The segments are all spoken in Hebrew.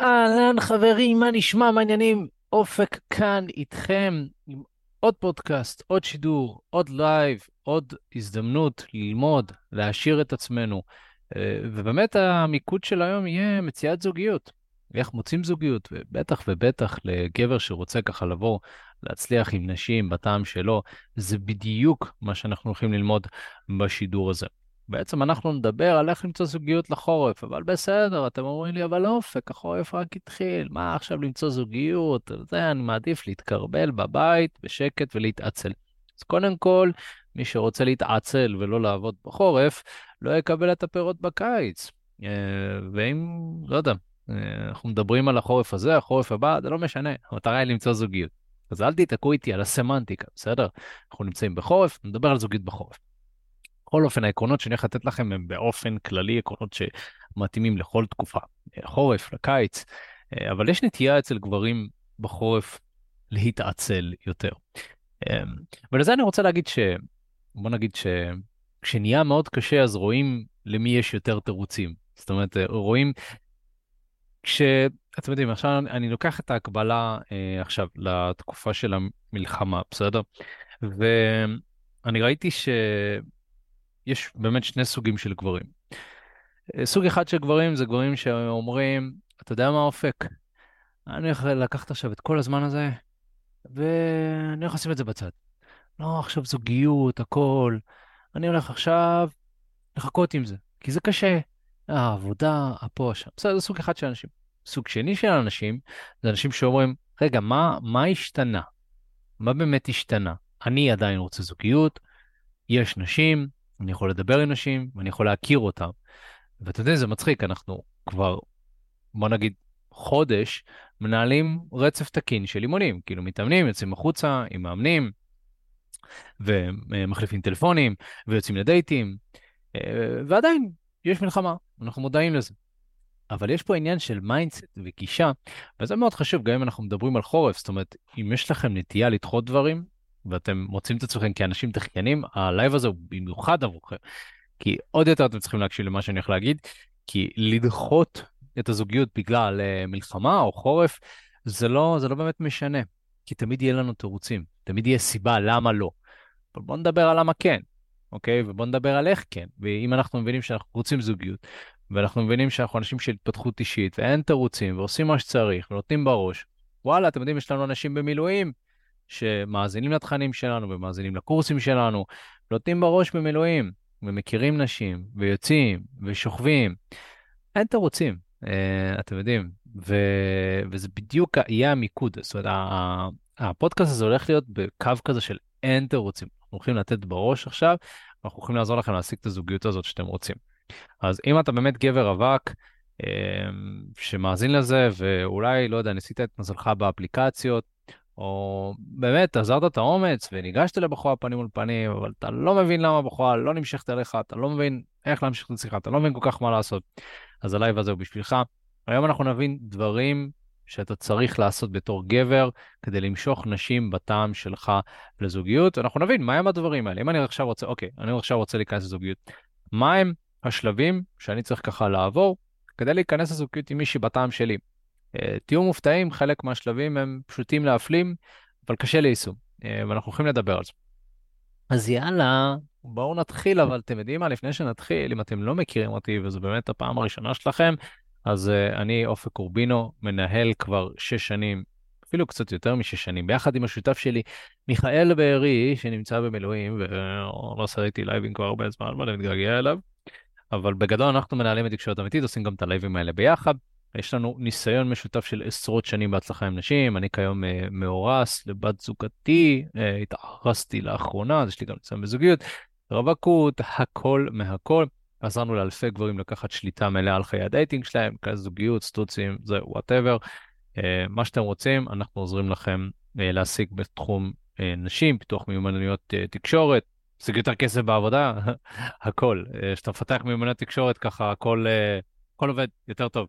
אהלן חברים, מה נשמע? מה העניינים? אופק כאן איתכם עם עוד פודקאסט, עוד שידור, עוד לייב, עוד הזדמנות ללמוד, להעשיר את עצמנו. אה, ובאמת המיקוד של היום יהיה מציאת זוגיות. איך מוצאים זוגיות, ובטח ובטח לגבר שרוצה ככה לבוא, להצליח עם נשים בטעם שלו, זה בדיוק מה שאנחנו הולכים ללמוד בשידור הזה. בעצם אנחנו נדבר על איך למצוא זוגיות לחורף, אבל בסדר, אתם אומרים לי, אבל אופק, החורף רק התחיל, מה עכשיו למצוא זוגיות? זה, אני מעדיף להתכרבל בבית בשקט ולהתעצל. אז קודם כל, מי שרוצה להתעצל ולא לעבוד בחורף, לא יקבל את הפירות בקיץ. אה, ואם, לא יודע, אה, אנחנו מדברים על החורף הזה, החורף הבא, זה לא משנה, המטרה היא למצוא זוגיות. אז אל תתעקעו איתי על הסמנטיקה, בסדר? אנחנו נמצאים בחורף, נדבר על זוגיות בחורף. בכל אופן, העקרונות שאני הולך לתת לכם הם באופן כללי עקרונות שמתאימים לכל תקופה, חורף, לקיץ, אה, אבל יש נטייה אצל גברים בחורף להתעצל יותר. אמ, ולזה אני רוצה להגיד ש... בוא נגיד שכשנהיה מאוד קשה אז רואים למי יש יותר תירוצים. זאת אומרת, אה, רואים כש... אתם יודעים, עכשיו אני לוקח את ההקבלה אה, עכשיו לתקופה של המלחמה, בסדר? ואני ראיתי ש... יש באמת שני סוגים של גברים. סוג אחד של גברים זה גברים שאומרים, אתה יודע מה האופק? אני הולך לקחת עכשיו את כל הזמן הזה, ואני הולך לשים את זה בצד. לא, עכשיו זוגיות, הכל. אני הולך עכשיו לחכות עם זה, כי זה קשה. העבודה, הפה, שם. בסדר, זה סוג אחד של אנשים. סוג שני של אנשים, זה אנשים שאומרים, רגע, מה, מה השתנה? מה באמת השתנה? אני עדיין רוצה זוגיות, יש נשים, אני יכול לדבר עם נשים, ואני יכול להכיר אותם. ואתה יודע, זה מצחיק, אנחנו כבר, בוא נגיד, חודש מנהלים רצף תקין של אימונים, כאילו מתאמנים, יוצאים החוצה עם מאמנים, ומחליפים טלפונים, ויוצאים לדייטים, אה, ועדיין יש מלחמה, אנחנו מודעים לזה. אבל יש פה עניין של mindset וגישה, וזה מאוד חשוב, גם אם אנחנו מדברים על חורף, זאת אומרת, אם יש לכם נטייה לדחות דברים, ואתם מוצאים את עצמכם כאנשים דחיינים, הלייב הזה הוא במיוחד עבורכם. כי עוד יותר אתם צריכים להקשיב למה שאני הולך להגיד, כי לדחות את הזוגיות בגלל uh, מלחמה או חורף, זה לא, זה לא באמת משנה. כי תמיד יהיה לנו תירוצים, תמיד יהיה סיבה למה לא. אבל בואו נדבר על למה כן, אוקיי? ובואו נדבר על איך כן. ואם אנחנו מבינים שאנחנו רוצים זוגיות, ואנחנו מבינים שאנחנו אנשים של התפתחות אישית, ואין תירוצים, ועושים מה שצריך, ונותנים בראש, וואלה, אתם יודעים, יש לנו אנשים במילואים שמאזינים לתכנים שלנו ומאזינים לקורסים שלנו, נותנים בראש במילואים, ומכירים נשים, ויוצאים, ושוכבים. אין תירוצים, אה, אתם יודעים, ו... וזה בדיוק יהיה המיקוד. זאת אומרת, הפודקאסט הזה הולך להיות בקו כזה של אין תירוצים. אנחנו הולכים לתת בראש עכשיו, ואנחנו הולכים לעזור לכם להשיג את הזוגיות הזאת שאתם רוצים. אז אם אתה באמת גבר רווק, אה, שמאזין לזה, ואולי, לא יודע, ניסית את מזלך באפליקציות, או באמת, אזרת את האומץ וניגשת לבחורה פנים מול פנים, אבל אתה לא מבין למה הבחורה לא נמשכת אליך, אתה לא מבין איך להמשיך את השיחה, אתה לא מבין כל כך מה לעשות. אז הלייב הזה הוא בשבילך. היום אנחנו נבין דברים שאתה צריך לעשות בתור גבר כדי למשוך נשים בטעם שלך לזוגיות. אנחנו נבין מהם הדברים האלה. אם אני עכשיו רוצה, אוקיי, אני עכשיו רוצה להיכנס לזוגיות, מהם השלבים שאני צריך ככה לעבור כדי להיכנס לזוגיות עם מישהי בטעם שלי. אה, תהיו מופתעים, חלק מהשלבים הם פשוטים להפלים, אבל קשה ליישום, אה, ואנחנו הולכים לדבר על זה. אז יאללה, בואו נתחיל, אבל אתם יודעים מה, לפני שנתחיל, אם אתם לא מכירים אותי, וזו באמת הפעם הראשונה שלכם, אז uh, אני אופק קורבינו, מנהל כבר שש שנים, אפילו קצת יותר משש שנים, ביחד עם השותף שלי, מיכאל בארי, שנמצא במילואים, ולא עושה איתי לייבים כבר הרבה זמן, ואני מתגעגע אליו, אבל בגדול אנחנו מנהלים את תקשורת אמיתית, עושים גם את הלייבים האלה ביחד. יש לנו ניסיון משותף של עשרות שנים בהצלחה עם נשים, אני כיום uh, מאורס לבת זוגתי, uh, התארסתי לאחרונה, אז יש לי גם ניסיון בזוגיות, רווקות, הכל מהכל. עזרנו לאלפי גברים לקחת שליטה מלאה על חיי ה dating שלהם, כאלה זוגיות, סטוצים, זה whatever. Uh, מה שאתם רוצים, אנחנו עוזרים לכם uh, להשיג בתחום uh, נשים, פיתוח מיומנויות uh, תקשורת, להשיג יותר כסף בעבודה, הכל. כשאתה מפתח מיומנויות תקשורת ככה, הכל, הכל עובד יותר טוב.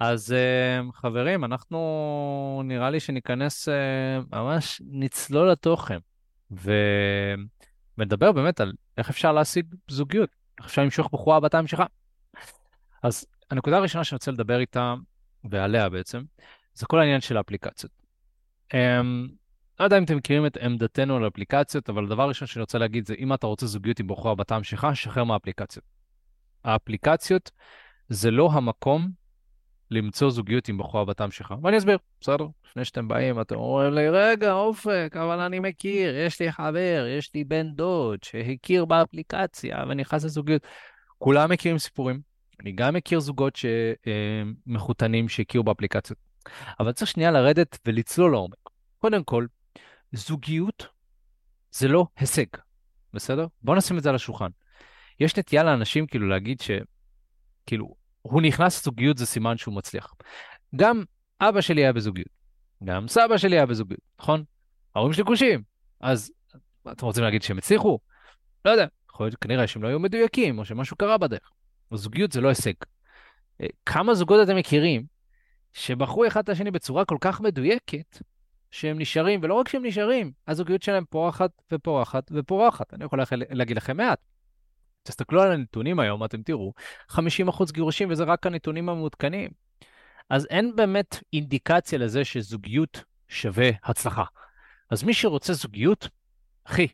אז uh, חברים, אנחנו נראה לי שניכנס, uh, ממש נצלול לתוכן, ונדבר באמת על איך אפשר להשיג זוגיות, איך אפשר למשוך בחורה בטעם שלך. אז הנקודה הראשונה שאני רוצה לדבר איתה, ועליה בעצם, זה כל העניין של האפליקציות. Um, לא יודע אם אתם מכירים את עמדתנו על אפליקציות, אבל הדבר הראשון שאני רוצה להגיד זה, אם אתה רוצה זוגיות עם בחורה בתא שלך, שחרר מהאפליקציות. האפליקציות זה לא המקום למצוא זוגיות עם בחורה בתם שלך. ואני אסביר, בסדר? לפני שאתם באים, אתם אומרים לי, רגע, אופק, אבל אני מכיר, יש לי חבר, יש לי בן דוד שהכיר באפליקציה ונכנס לזוגיות. כולם מכירים סיפורים. אני גם מכיר זוגות שמחותנים שהכירו באפליקציות. אבל צריך שנייה לרדת ולצלול לעומק. קודם כל, זוגיות זה לא הישג, בסדר? בואו נשים את זה על השולחן. יש נטייה לאנשים כאילו להגיד ש... כאילו, הוא נכנס לזוגיות זה סימן שהוא מצליח. גם אבא שלי היה בזוגיות, גם סבא שלי היה בזוגיות, נכון? ההורים שלי גרושים, אז אתם רוצים להגיד שהם הצליחו? לא יודע, יכול להיות כנראה שהם לא היו מדויקים, או שמשהו קרה בדרך. זוגיות זה לא הישג. אה, כמה זוגות אתם מכירים שבחרו אחד את השני בצורה כל כך מדויקת, שהם נשארים, ולא רק שהם נשארים, הזוגיות שלהם פורחת ופורחת ופורחת. אני יכול להגיד לכם מעט. תסתכלו על הנתונים היום, אתם תראו, 50% גירושים, וזה רק הנתונים המעודכנים. אז אין באמת אינדיקציה לזה שזוגיות שווה הצלחה. אז מי שרוצה זוגיות, אחי,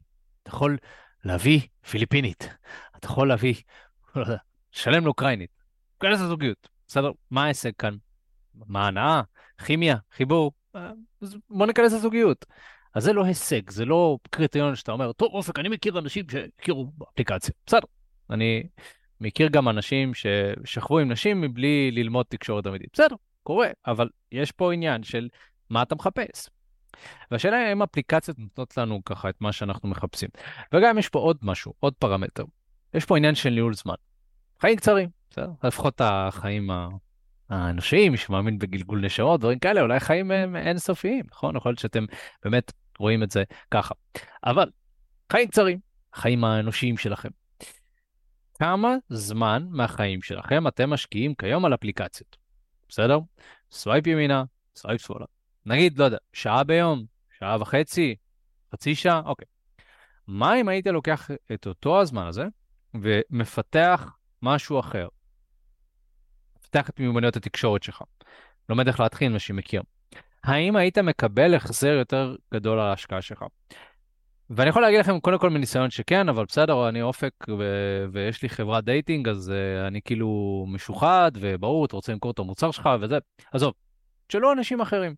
אתה יכול להביא פיליפינית, אתה יכול להביא, לא יודע, שלם לאוקראינית, כנס לזוגיות, בסדר? מה ההישג כאן? מה ההנאה? כימיה? חיבור? אז בוא ניכנס לזוגיות. אז זה לא הישג, זה לא קריטריון שאתה אומר, טוב, אופק, אני מכיר אנשים שהכירו באפליקציה. בסדר, אני מכיר גם אנשים ששכבו עם נשים מבלי ללמוד תקשורת אמיתית. בסדר, קורה, אבל יש פה עניין של מה אתה מחפש. והשאלה היא האם אפליקציות נותנות לנו ככה את מה שאנחנו מחפשים. וגם יש פה עוד משהו, עוד פרמטר. יש פה עניין של ניהול זמן. חיים קצרים, בסדר? לפחות החיים האנושיים, שמאמין בגלגול נשמות, דברים כאלה, אולי חיים הם אינסופיים, נכון? יכול להיות שאתם באמת רואים את זה ככה. אבל חיים קצרים, החיים האנושיים שלכם. כמה זמן מהחיים שלכם אתם משקיעים כיום על אפליקציות, בסדר? swipe ימינה, swipe שמאלה. נגיד, לא יודע, שעה ביום, שעה וחצי, חצי שעה, אוקיי. מה אם היית לוקח את אותו הזמן הזה ומפתח משהו אחר? מפתח את מיומנויות התקשורת שלך. לומד איך להתחיל מה שמכיר. האם היית מקבל החזר יותר גדול על ההשקעה שלך? ואני יכול להגיד לכם קודם כל מניסיון שכן, אבל בסדר, אני אופק ו- ויש לי חברת dating, אז uh, אני כאילו משוחד, וברור, אתה רוצה למכור את המוצר שלך וזה. עזוב, שלא אנשים אחרים,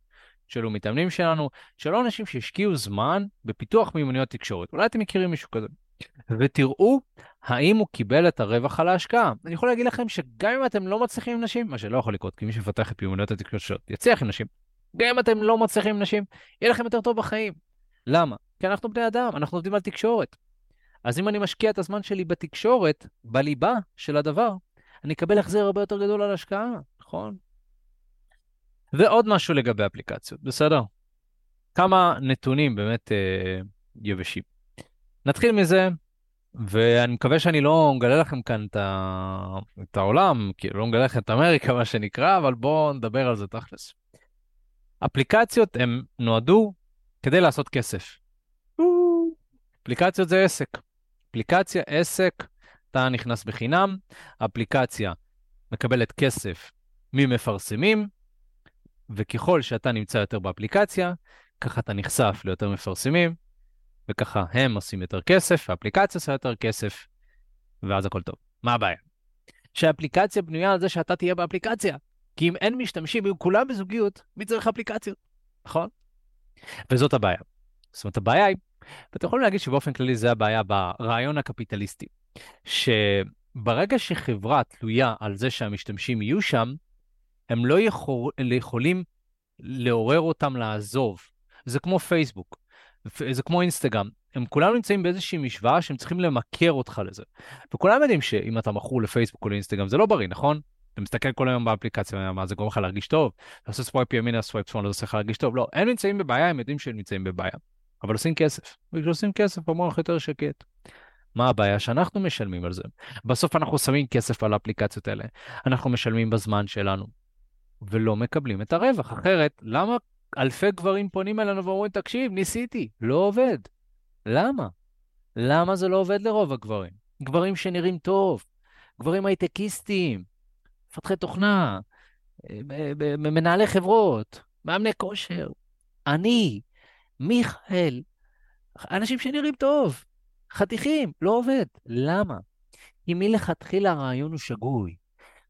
שלא מתאמנים שלנו, שלא אנשים שהשקיעו זמן בפיתוח מיומנויות תקשורת. אולי אתם מכירים מישהו כזה. ותראו האם הוא קיבל את הרווח על ההשקעה. אני יכול להגיד לכם שגם אם אתם לא מצליחים עם נשים, מה שלא יכול לקרות, כי מי שמפתח את מיומנויות התקשורת יצליח עם נשים, גם אם אתם לא מצליחים עם נשים, יהיה לכם יותר טוב בחיים. למה? כי אנחנו בני אדם, אנחנו עובדים על תקשורת. אז אם אני משקיע את הזמן שלי בתקשורת, בליבה של הדבר, אני אקבל החזר הרבה יותר גדול על השקעה, נכון? ועוד משהו לגבי אפליקציות, בסדר? כמה נתונים באמת אה, יבשים. נתחיל מזה, ואני מקווה שאני לא מגלה לכם כאן את, ה... את העולם, כאילו לא מגלה לכם את אמריקה, מה שנקרא, אבל בואו נדבר על זה תכלס. אפליקציות הן נועדו כדי לעשות כסף. אפליקציות זה עסק. אפליקציה, עסק, אתה נכנס בחינם, אפליקציה מקבלת כסף ממפרסמים, וככל שאתה נמצא יותר באפליקציה, ככה אתה נחשף ליותר מפרסמים, וככה הם עושים יותר כסף, האפליקציה עושה יותר כסף, ואז הכל טוב. מה הבעיה? שהאפליקציה בנויה על זה שאתה תהיה באפליקציה. כי אם אין משתמשים, אם כולם בזוגיות, מי צריך אפליקציות, נכון? וזאת הבעיה. זאת אומרת, הבעיה היא, ואתם יכולים להגיד שבאופן כללי זה הבעיה ברעיון הקפיטליסטי, שברגע שחברה תלויה על זה שהמשתמשים יהיו שם, הם לא יכול, יכולים לעורר אותם לעזוב. זה כמו פייסבוק, זה כמו אינסטגרם. הם כולם נמצאים באיזושהי משוואה שהם צריכים למכר אותך לזה. וכולם יודעים שאם אתה מכור לפייסבוק או לאינסטגרם זה לא בריא, נכון? אתה מסתכל כל היום באפליקציה, מה זה גורם לך להרגיש טוב? אתה עושה swipe ימינה, swipe שמאלה, זה עושה לך להרגיש טוב. לא, הם נמצאים בבעיה, הם יודעים שהם נמצאים בבעיה. אבל עושים כסף. וכשעושים כסף המוח יותר שקט. מה הבעיה? שאנחנו משלמים על זה. בסוף אנחנו שמים כסף על האפליקציות האלה. אנחנו משלמים בזמן שלנו, ולא מקבלים את הרווח. אחרת, למה אלפי גברים פונים אלינו ואומרים, תקשיב, ניסיתי, לא עובד. למה? למה זה לא עובד לרוב הגברים? גברים שנראים טוב, גברים הייטקיסטים, מפתחי תוכנה, מנהלי חברות, מאמני כושר, אני, מיכאל, אנשים שנראים טוב, חתיכים, לא עובד. למה? כי מלכתחילה הרעיון הוא שגוי.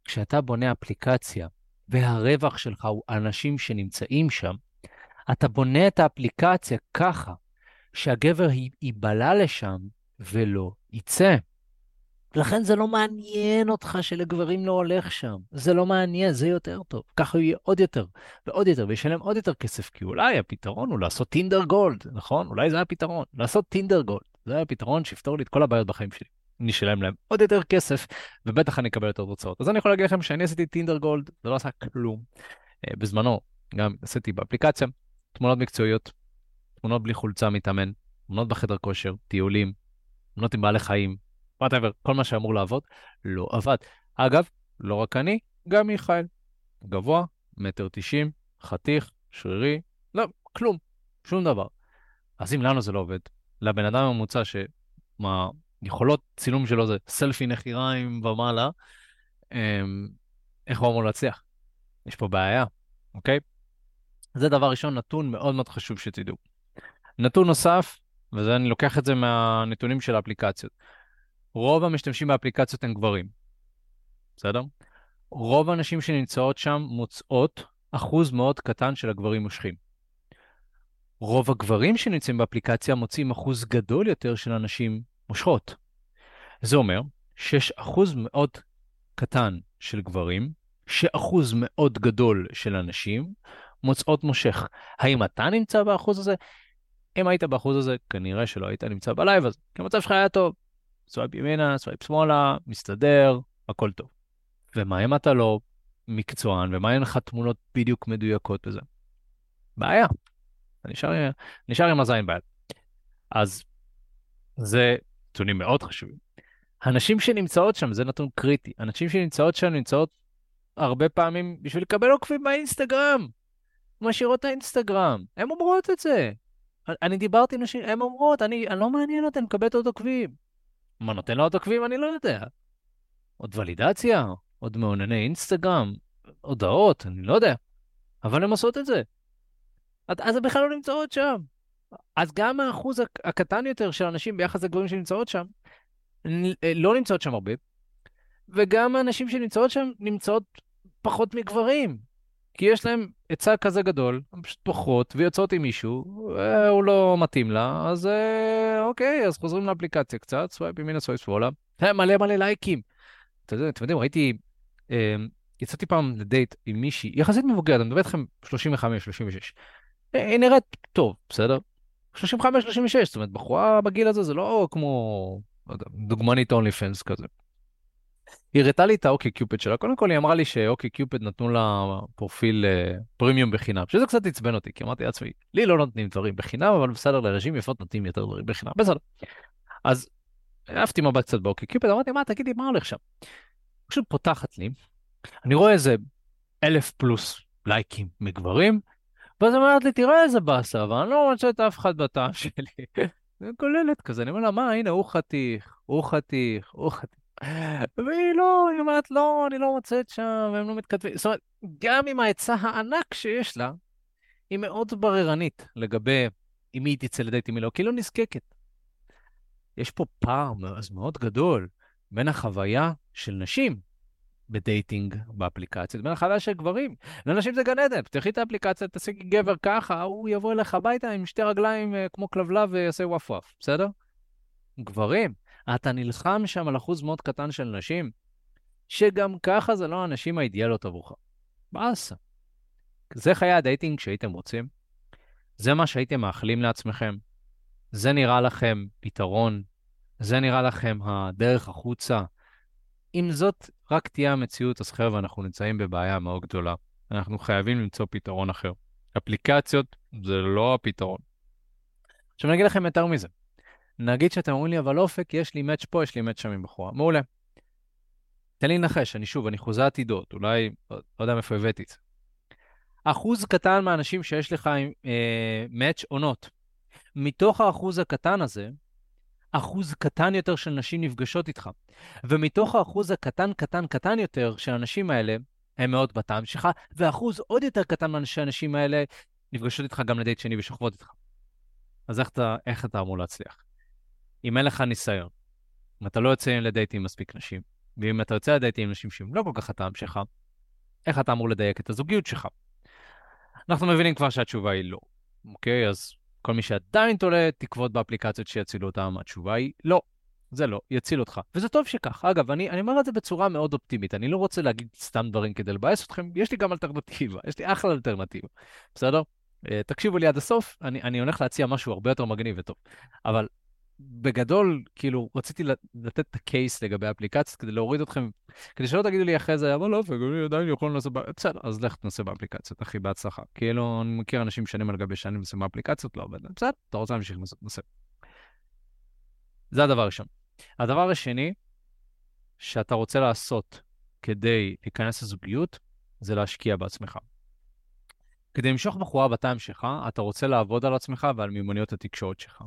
כשאתה בונה אפליקציה והרווח שלך הוא אנשים שנמצאים שם, אתה בונה את האפליקציה ככה שהגבר ייבלע לשם ולא יצא. לכן זה לא מעניין אותך שלגברים לא הולך שם. זה לא מעניין, זה יותר טוב. ככה הוא יהיה עוד יותר ועוד יותר, וישלם עוד יותר כסף, כי אולי הפתרון הוא לעשות טינדר גולד, נכון? אולי זה הפתרון, לעשות טינדר גולד. זה הפתרון שיפתור לי את כל הבעיות בחיים שלי. אני אשלם להם עוד יותר כסף, ובטח אני אקבל יותר תוצאות. אז אני יכול להגיד לכם שאני עשיתי טינדר גולד, זה לא עשה כלום. אה, בזמנו, גם עשיתי באפליקציה, תמונות מקצועיות, תמונות בלי חולצה מתאמן, תמונות בחדר כושר, טיולים, תמונות עם בעלי חיים, וואטאבר, כל מה שאמור לעבוד, לא עבד. אגב, לא רק אני, גם מיכאל. גבוה, מטר תשעים, חתיך, שרירי, לא, כלום, שום דבר. אז אם לנו זה לא עובד, לבן אדם הממוצע שיכולות צילום שלו זה סלפי נחיריים ומעלה, אמ, איך הוא אמור להצליח? יש פה בעיה, אוקיי? זה דבר ראשון, נתון מאוד מאוד חשוב שתדעו. נתון נוסף, וזה אני לוקח את זה מהנתונים של האפליקציות. רוב המשתמשים באפליקציות הם גברים, בסדר? רוב הנשים שנמצאות שם מוצאות אחוז מאוד קטן של הגברים מושכים. רוב הגברים שנמצאים באפליקציה מוצאים אחוז גדול יותר של הנשים מושכות. זה אומר שיש אחוז מאוד קטן של גברים, שאחוז מאוד גדול של הנשים מוצאות מושך. האם אתה נמצא באחוז הזה? אם היית באחוז הזה, כנראה שלא היית נמצא בלייב הזה, כי המצב שלך היה טוב. swipe ימינה, swipe שמאלה, מסתדר, הכל טוב. ומה אם אתה לא מקצוען, ומה אם אין לך תמונות בדיוק מדויקות בזה? בעיה. נשאר, נשאר עם הזין ביד. אז זה נתונים מאוד חשובים. הנשים שנמצאות שם, זה נתון קריטי, הנשים שנמצאות שם נמצאות הרבה פעמים בשביל לקבל עוקבים באינסטגרם. משאירות את האינסטגרם, הן אומרות את זה. אני דיברתי עם נשים, הן אומרות, אני, אני לא מעניין אותן, מקבל עוד עוקבים. מה נותן עוד עוקבים? אני לא יודע. עוד ולידציה? עוד מעונני אינסטגרם? הודעות? אני לא יודע. אבל הן עושות את זה. אז הן בכלל לא נמצאות שם. אז גם האחוז הקטן יותר של אנשים ביחס לגברים שנמצאות שם, לא נמצאות שם הרבה, וגם הנשים שנמצאות שם נמצאות פחות מגברים. כי יש להם היצע כזה גדול, הן פשוט פחות ויוצאות עם מישהו, אה, הוא לא מתאים לה, אז אה, אוקיי, אז חוזרים לאפליקציה קצת, swipe ימינה, swipe שמאלה, אה, מלא מלא לייקים. אתם יודעים, ראיתי, יצאתי פעם לדייט עם מישהי, יחסית מבוגרת, אני מדבר איתכם 35, 36. אה, היא נראית טוב, בסדר? 35, 36, זאת אומרת, בחורה בגיל הזה זה לא כמו, לא יודע, דוגמנית אונלי פנס כזה. היא הראתה לי את האוקי קיופד שלה. קודם כל היא אמרה לי שאוקי קיופד נתנו לה פרופיל uh, פרימיום בחינם, שזה קצת עצבן אותי, כי אמרתי לעצמי, לי לא נותנים דברים בחינם, אבל בסדר, לרז'ים יפות נותנים יותר דברים בחינם, בסדר. אז העפתי מבט קצת באוקי קיופד, אמרתי, מה, תגידי, מה הולך שם? פשוט פותחת לי, אני רואה איזה אלף פלוס לייקים מגברים, ואז אומרת לי, תראה איזה באסה, ואני לא רוצה את אף אחד בטעם שלי. כוללת כזה, אני אומר לה, מה, הנה, הוא חתיך, הוא חתיך, הוא חתיך. והיא לא, היא אומרת, לא, אני לא מוצאת שם, והם לא מתכתבים. זאת אומרת, גם עם ההיצע הענק שיש לה, היא מאוד בררנית לגבי אם היא תצא לדייט עם מי לא, כי היא לא נזקקת. יש פה פער מאוד גדול בין החוויה של נשים בדייטינג באפליקציות, בין החוויה של גברים. לנשים זה גן עדן, פתחי את האפליקציה, תשיגי גבר ככה, הוא יבוא אליך הביתה עם שתי רגליים אה, כמו כלבלב ויעשה וואף וואף, בסדר? גברים, אתה נלחם שם על אחוז מאוד קטן של נשים, שגם ככה זה לא הנשים האידיאליות עבורך. באסה. זה חיי ה dating שהייתם רוצים? זה מה שהייתם מאחלים לעצמכם? זה נראה לכם פתרון? זה נראה לכם הדרך החוצה? אם זאת רק תהיה המציאות, אז חבר'ה, אנחנו נמצאים בבעיה מאוד גדולה. אנחנו חייבים למצוא פתרון אחר. אפליקציות זה לא הפתרון. עכשיו אני אגיד לכם יותר מזה. נגיד שאתם אומרים לי, אבל אופק, יש לי match פה, יש לי match שם עם בחורה. מעולה. תן לי לנחש, אני שוב, אני חוזה עתידות, אולי, לא יודע מאיפה הבאתי את זה. אחוז קטן מהאנשים שיש לך עם אה, מאץ' עונות. מתוך האחוז הקטן הזה, אחוז קטן יותר של נשים נפגשות איתך. ומתוך האחוז הקטן, קטן, קטן יותר של האנשים האלה, הם מאוד בטעם שלך, ואחוז עוד יותר קטן מאנשי האנשים האלה נפגשות איתך גם לדייט שני ושוכבות איתך. אז איך אתה, איך אתה אמור להצליח? אם אין לך ניסיון, אם אתה לא יוצא לדייט עם מספיק נשים, ואם אתה יוצא לדייט עם נשים שהם לא כל כך הטעם שלך, איך אתה אמור לדייק את הזוגיות שלך? אנחנו מבינים כבר שהתשובה היא לא, אוקיי? אז כל מי שעדיין תולה תקוות באפליקציות שיצילו אותם, התשובה היא לא. זה לא, יציל אותך. וזה טוב שכך. אגב, אני, אני אומר את זה בצורה מאוד אופטימית. אני לא רוצה להגיד סתם דברים כדי לבאס אתכם, יש לי גם אלטרנטיבה, יש לי אחלה אלטרנטיבה, בסדר? Uh, תקשיבו לי עד הסוף, אני, אני הולך להציע משהו הרבה יותר מגניב וטוב. אבל בגדול, כאילו, רציתי לתת את הקייס לגבי האפליקציות כדי להוריד אתכם, כדי שלא תגידו לי אחרי זה, אבל לא, עדיין יכול לנסות, בסדר, אז לך תנסה באפליקציות, אחי, בהצלחה. כאילו, אני מכיר אנשים שנים על גבי שנים עושים באפליקציות, לא עובד, בסדר, אתה רוצה להמשיך לנסות, נסה. זה הדבר הראשון. הדבר השני, שאתה רוצה לעשות כדי להיכנס לזוגיות, זה להשקיע בעצמך. כדי למשוך בחורה בטיים שלך, אתה רוצה לעבוד על עצמך ועל מיומנויות התקשורת שלך.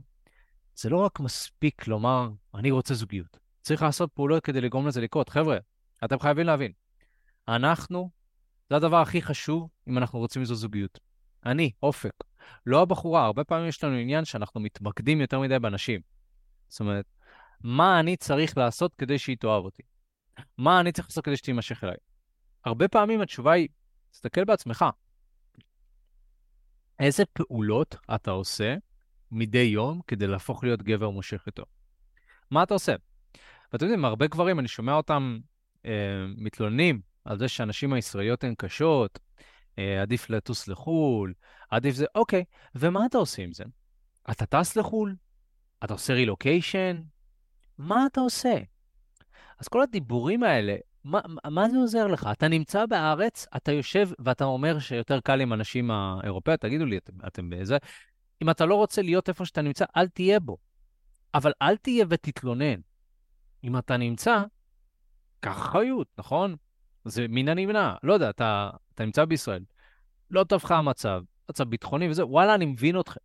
זה לא רק מספיק לומר, אני רוצה זוגיות. צריך לעשות פעולות כדי לגרום לזה לקרות. חבר'ה, אתם חייבים להבין, אנחנו, זה הדבר הכי חשוב אם אנחנו רוצים לזו זוגיות. אני, אופק, לא הבחורה. הרבה פעמים יש לנו עניין שאנחנו מתמקדים יותר מדי באנשים. זאת אומרת, מה אני צריך לעשות כדי שהיא תאהב אותי? מה אני צריך לעשות כדי שתימשך אליי? הרבה פעמים התשובה היא, תסתכל בעצמך. איזה פעולות אתה עושה מדי יום כדי להפוך להיות גבר מושך יותר? מה אתה עושה? ואתם יודעים, הרבה גברים, אני שומע אותם אה, מתלוננים על זה שהנשים הישראליות הן קשות, אה, עדיף לטוס לחו"ל, עדיף זה, אוקיי, ומה אתה עושה עם זה? אתה טס לחו"ל? אתה עושה רילוקיישן? מה אתה עושה? אז כל הדיבורים האלה, מה, מה זה עוזר לך? אתה נמצא בארץ, אתה יושב ואתה אומר שיותר קל עם אנשים האירופאיות, תגידו לי, אתם, אתם באיזה... אם אתה לא רוצה להיות איפה שאתה נמצא, אל תהיה בו. אבל אל תהיה ותתלונן. אם אתה נמצא, קח אחריות, נכון? זה מן הנמנע. לא יודע, אתה, אתה נמצא בישראל, לא טוב לך המצב, מצב ביטחוני וזה, וואלה, אני מבין אתכם.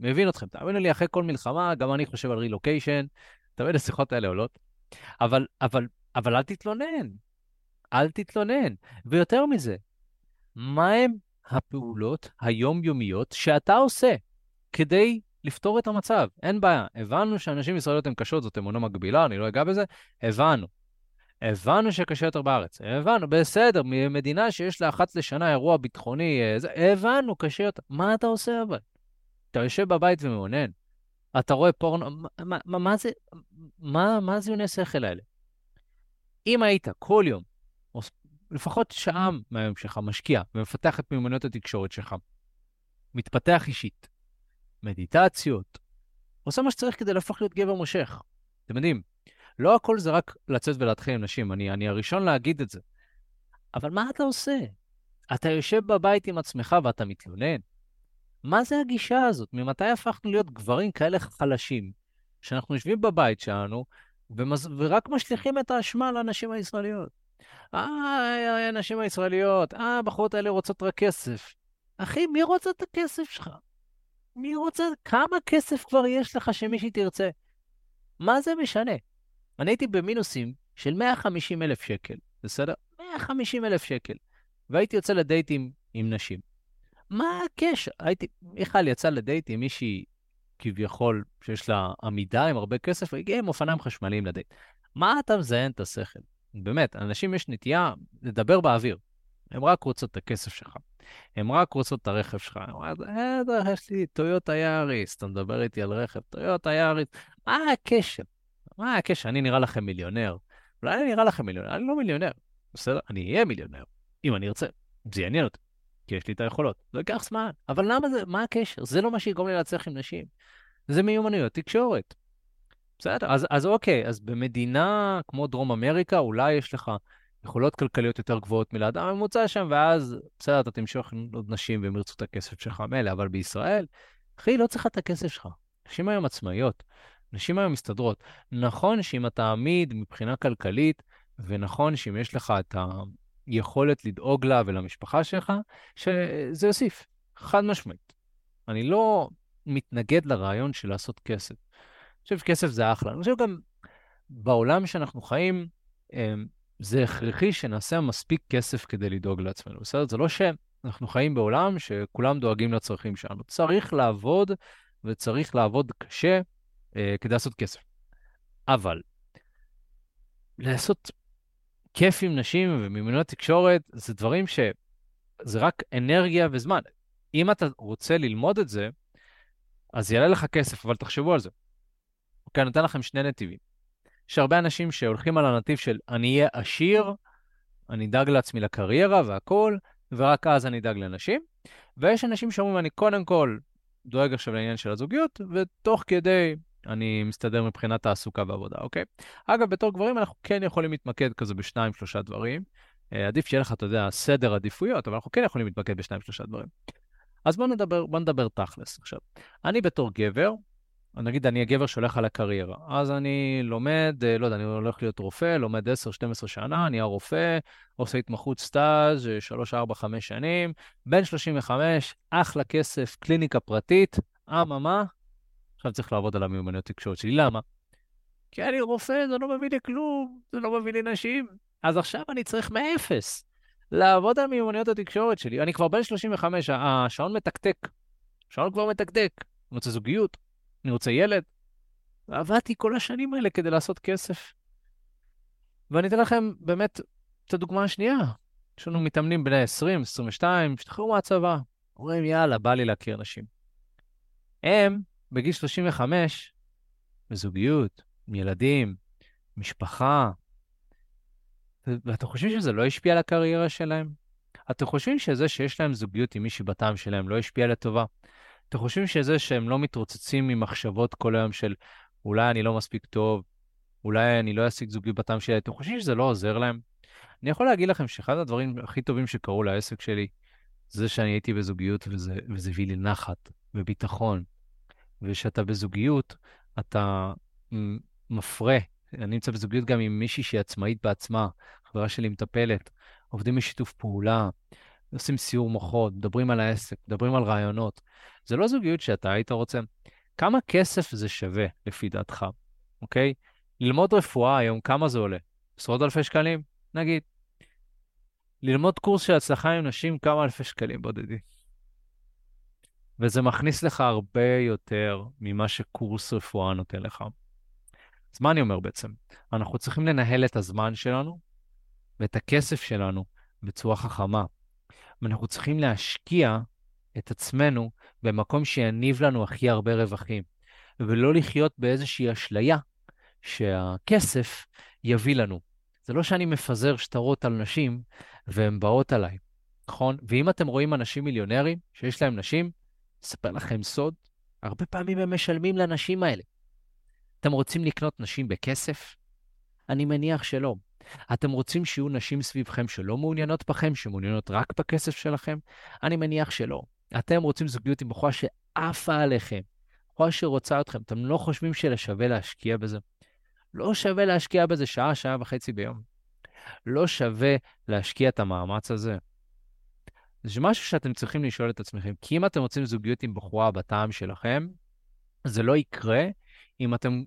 מבין אתכם. תאמינו לי, אחרי כל מלחמה, גם אני חושב על רילוקיישן, תמיד השיחות האלה עולות. אבל, אבל, אבל אל תתלונן. אל תתלונן. ויותר מזה, מהם הפעולות היומיומיות שאתה עושה כדי לפתור את המצב? אין בעיה. הבנו שאנשים ישראליות הן קשות, זאת אמונה מגבילה, אני לא אגע בזה. הבנו. הבנו שקשה יותר בארץ. הבנו, בסדר, ממדינה שיש לה אחת לשנה אירוע ביטחוני, אה, זה, הבנו, קשה יותר. מה אתה עושה אבל? אתה יושב בבית ומאונן. אתה רואה פורנו, מה, מה, מה זה, מה, מה יוני השכל האלה? אם היית כל יום, או לפחות שעה מהיום שלך, משקיע ומפתח את מיומנויות התקשורת שלך, מתפתח אישית, מדיטציות, עושה מה שצריך כדי להפוך להיות גבר מושך. אתם יודעים, לא הכל זה רק לצאת ולהתחיל עם נשים, אני, אני הראשון להגיד את זה. אבל מה אתה עושה? אתה יושב בבית עם עצמך ואתה מתלונן? מה זה הגישה הזאת? ממתי הפכנו להיות גברים כאלה חלשים, שאנחנו יושבים בבית שלנו ומז... ורק משליכים את האשמה על הנשים הישראליות? אה, הנשים הישראליות, אה, הבחורות האלה רוצות רק כסף. אחי, מי רוצה את הכסף שלך? מי רוצה, כמה כסף כבר יש לך שמישהי תרצה? מה זה משנה? אני הייתי במינוסים של 150 אלף שקל, בסדר? 150 אלף שקל. והייתי יוצא לדייטים עם נשים. מה הקשר? הייתי, מיכל יצא לדייט עם מישהי כביכול שיש לה עמידה עם הרבה כסף, והגיעה עם אופניים חשמליים לדייט. מה אתה מזיין את השכל? באמת, אנשים יש נטייה לדבר באוויר. הן רק רוצות את הכסף שלך. הן רק רוצות את הרכב שלך. הן אומרות, אה, יש לי טויוטה יאריס, אתה מדבר איתי על רכב, טויוטה יאריס, מה הקשר? מה הקשר? אני נראה לכם מיליונר. אולי אני נראה לכם מיליונר, אני לא מיליונר. בסדר? אני אהיה מיליונר, אם אני ארצה. זה יעניין אותי. כי יש לי את היכולות. זה ייקח זמן. אבל למה זה, מה הקשר? זה לא מה שיגרום לי להצליח עם נשים. זה מיומנויות תקשורת. בסדר, אז, אז אוקיי, אז במדינה כמו דרום אמריקה, אולי יש לך יכולות כלכליות יותר גבוהות מלאדם הממוצע שם, ואז בסדר, אתה תמשוך עוד נשים והם ירצו את הכסף שלך מילא, אבל בישראל, אחי, לא צריך את הכסף שלך. נשים היום עצמאיות, נשים היום מסתדרות. נכון שאם אתה עמיד מבחינה כלכלית, ונכון שאם יש לך את ה... יכולת לדאוג לה ולמשפחה שלך, שזה יוסיף, חד משמעית. אני לא מתנגד לרעיון של לעשות כסף. אני חושב שכסף זה אחלה. אני חושב גם בעולם שאנחנו חיים, אמ, זה הכרחי שנעשה מספיק כסף כדי לדאוג לעצמנו, בסדר? זה לא שאנחנו חיים בעולם שכולם דואגים לצרכים שלנו. צריך לעבוד, וצריך לעבוד קשה אה, כדי לעשות כסף. אבל לעשות כיף עם נשים ומימונות תקשורת, זה דברים ש... זה רק אנרגיה וזמן. אם אתה רוצה ללמוד את זה, אז יעלה לך כסף, אבל תחשבו על זה. אוקיי, אני נותן לכם שני נתיבים. יש הרבה אנשים שהולכים על הנתיב של אני אהיה עשיר, אני אדאג לעצמי לקריירה והכול, ורק אז אני אדאג לנשים. ויש אנשים שאומרים, אני קודם כל דואג עכשיו לעניין של הזוגיות, ותוך כדי אני מסתדר מבחינת תעסוקה ועבודה, אוקיי? אגב, בתור גברים אנחנו כן יכולים להתמקד כזה בשניים, שלושה דברים. אה, עדיף שיהיה לך, אתה יודע, סדר עדיפויות, אבל אנחנו כן יכולים להתמקד בשניים, שלושה דברים. אז בואו נדבר, בוא נדבר תכלס עכשיו. אני בתור גבר, נגיד אני הגבר שהולך על הקריירה, אז אני לומד, אה, לא יודע, אני הולך להיות רופא, לומד 10-12 שנה, נהיה רופא, עושה התמחות סטאז' 3-4-5 שנים, בן 35, אחלה כסף, קליניקה פרטית, אממה, עכשיו צריך לעבוד על המיומנויות תקשורת שלי. למה? כי אני רופא, זה לא מביא לי כלום, זה לא מביא לי נשים. אז עכשיו אני צריך מאפס לעבוד על מיומנויות התקשורת שלי. אני כבר בן 35, השעון מתקתק. השעון כבר מתקתק. אני רוצה זוגיות, אני רוצה ילד. עבדתי כל השנים האלה כדי לעשות כסף. ואני אתן לכם באמת את הדוגמה השנייה. יש לנו מתאמנים בני 20, 22, השתחררו מהצבא. אומרים, יאללה, בא לי להכיר נשים. הם, בגיל 35, בזוגיות, עם ילדים, משפחה, ואתם חושבים שזה לא השפיע על הקריירה שלהם? אתם חושבים שזה שיש להם זוגיות עם מישהי בטעם שלהם לא השפיע לטובה? אתם חושבים שזה שהם לא מתרוצצים ממחשבות כל היום של אולי אני לא מספיק טוב, אולי אני לא אשיג זוגיות בטעם שלי, אתם חושבים שזה לא עוזר להם? אני יכול להגיד לכם שאחד הדברים הכי טובים שקרו לעסק שלי, זה שאני הייתי בזוגיות וזה, וזה הביא לי נחת וביטחון. ושאתה בזוגיות, אתה מפרה. אני נמצא בזוגיות גם עם מישהי שהיא עצמאית בעצמה, חברה שלי מטפלת, עובדים בשיתוף פעולה, עושים סיור מוחות, מדברים על העסק, מדברים על רעיונות. זה לא זוגיות שאתה היית רוצה. כמה כסף זה שווה, לפי דעתך, אוקיי? ללמוד רפואה היום, כמה זה עולה? עשרות אלפי שקלים? נגיד. ללמוד קורס של הצלחה עם נשים, כמה אלפי שקלים בודדים. וזה מכניס לך הרבה יותר ממה שקורס רפואה נותן לך. אז מה אני אומר בעצם? אנחנו צריכים לנהל את הזמן שלנו ואת הכסף שלנו בצורה חכמה. ואנחנו צריכים להשקיע את עצמנו במקום שיניב לנו הכי הרבה רווחים, ולא לחיות באיזושהי אשליה שהכסף יביא לנו. זה לא שאני מפזר שטרות על נשים והן באות עליי, נכון? ואם אתם רואים אנשים מיליונרים שיש להם נשים, אספר לכם סוד, הרבה פעמים הם משלמים לנשים האלה. אתם רוצים לקנות נשים בכסף? אני מניח שלא. אתם רוצים שיהיו נשים סביבכם שלא מעוניינות בכם, שמעוניינות רק בכסף שלכם? אני מניח שלא. אתם רוצים זוגיות עם בחורה שעפה עליכם, בחורה שרוצה אתכם. אתם לא חושבים שלשווה להשקיע בזה? לא שווה להשקיע בזה שעה, שעה וחצי ביום. לא שווה להשקיע את המאמץ הזה. זה משהו שאתם צריכים לשאול את עצמכם, כי אם אתם רוצים זוגיות עם בחורה בטעם שלכם, זה לא יקרה אם אתם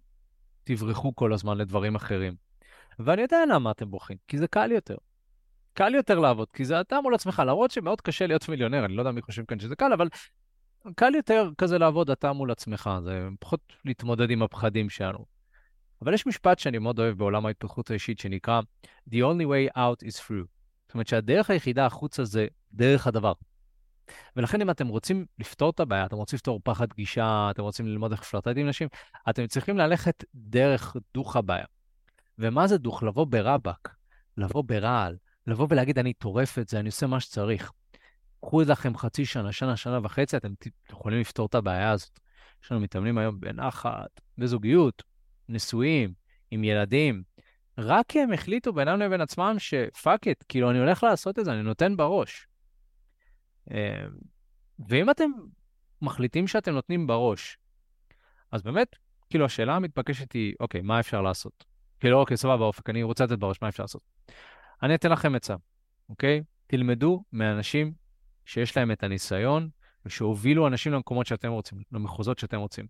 תברחו כל הזמן לדברים אחרים. ואני יודע למה אתם בורחים, כי זה קל יותר. קל יותר לעבוד, כי זה אתה מול עצמך, למרות שמאוד קשה להיות מיליונר, אני לא יודע מי חושב כאן שזה קל, אבל קל יותר כזה לעבוד אתה מול עצמך, זה פחות להתמודד עם הפחדים שלנו. אבל יש משפט שאני מאוד אוהב בעולם ההתפתחות האישית שנקרא The only way out is through. זאת אומרת שהדרך היחידה החוצה זה דרך הדבר. ולכן אם אתם רוצים לפתור את הבעיה, אתם רוצים לפתור פחד גישה, אתם רוצים ללמוד איך לפלרטט עם נשים, אתם צריכים ללכת דרך דוך הבעיה. ומה זה דוך? לבוא ברבק, לבוא ברעל, לבוא ולהגיד, אני טורף את זה, אני עושה מה שצריך. קחו לכם חצי שנה, שנה, שנה וחצי, אתם יכולים לפתור את הבעיה הזאת. יש לנו מתאמנים היום בנחת, בזוגיות, נשואים, עם ילדים. רק כי הם החליטו בינם לבין עצמם שפאק את, כאילו, אני הולך לעשות את זה, אני נותן בראש. אה, ואם אתם מחליטים שאתם נותנים בראש, אז באמת, כאילו, השאלה המתבקשת היא, אוקיי, מה אפשר לעשות? כאילו, אוקיי, סבבה, אופק, אני רוצה לתת בראש, מה אפשר לעשות? אני אתן לכם עצה, אוקיי? תלמדו מאנשים שיש להם את הניסיון ושהובילו אנשים למקומות שאתם רוצים, למחוזות שאתם רוצים.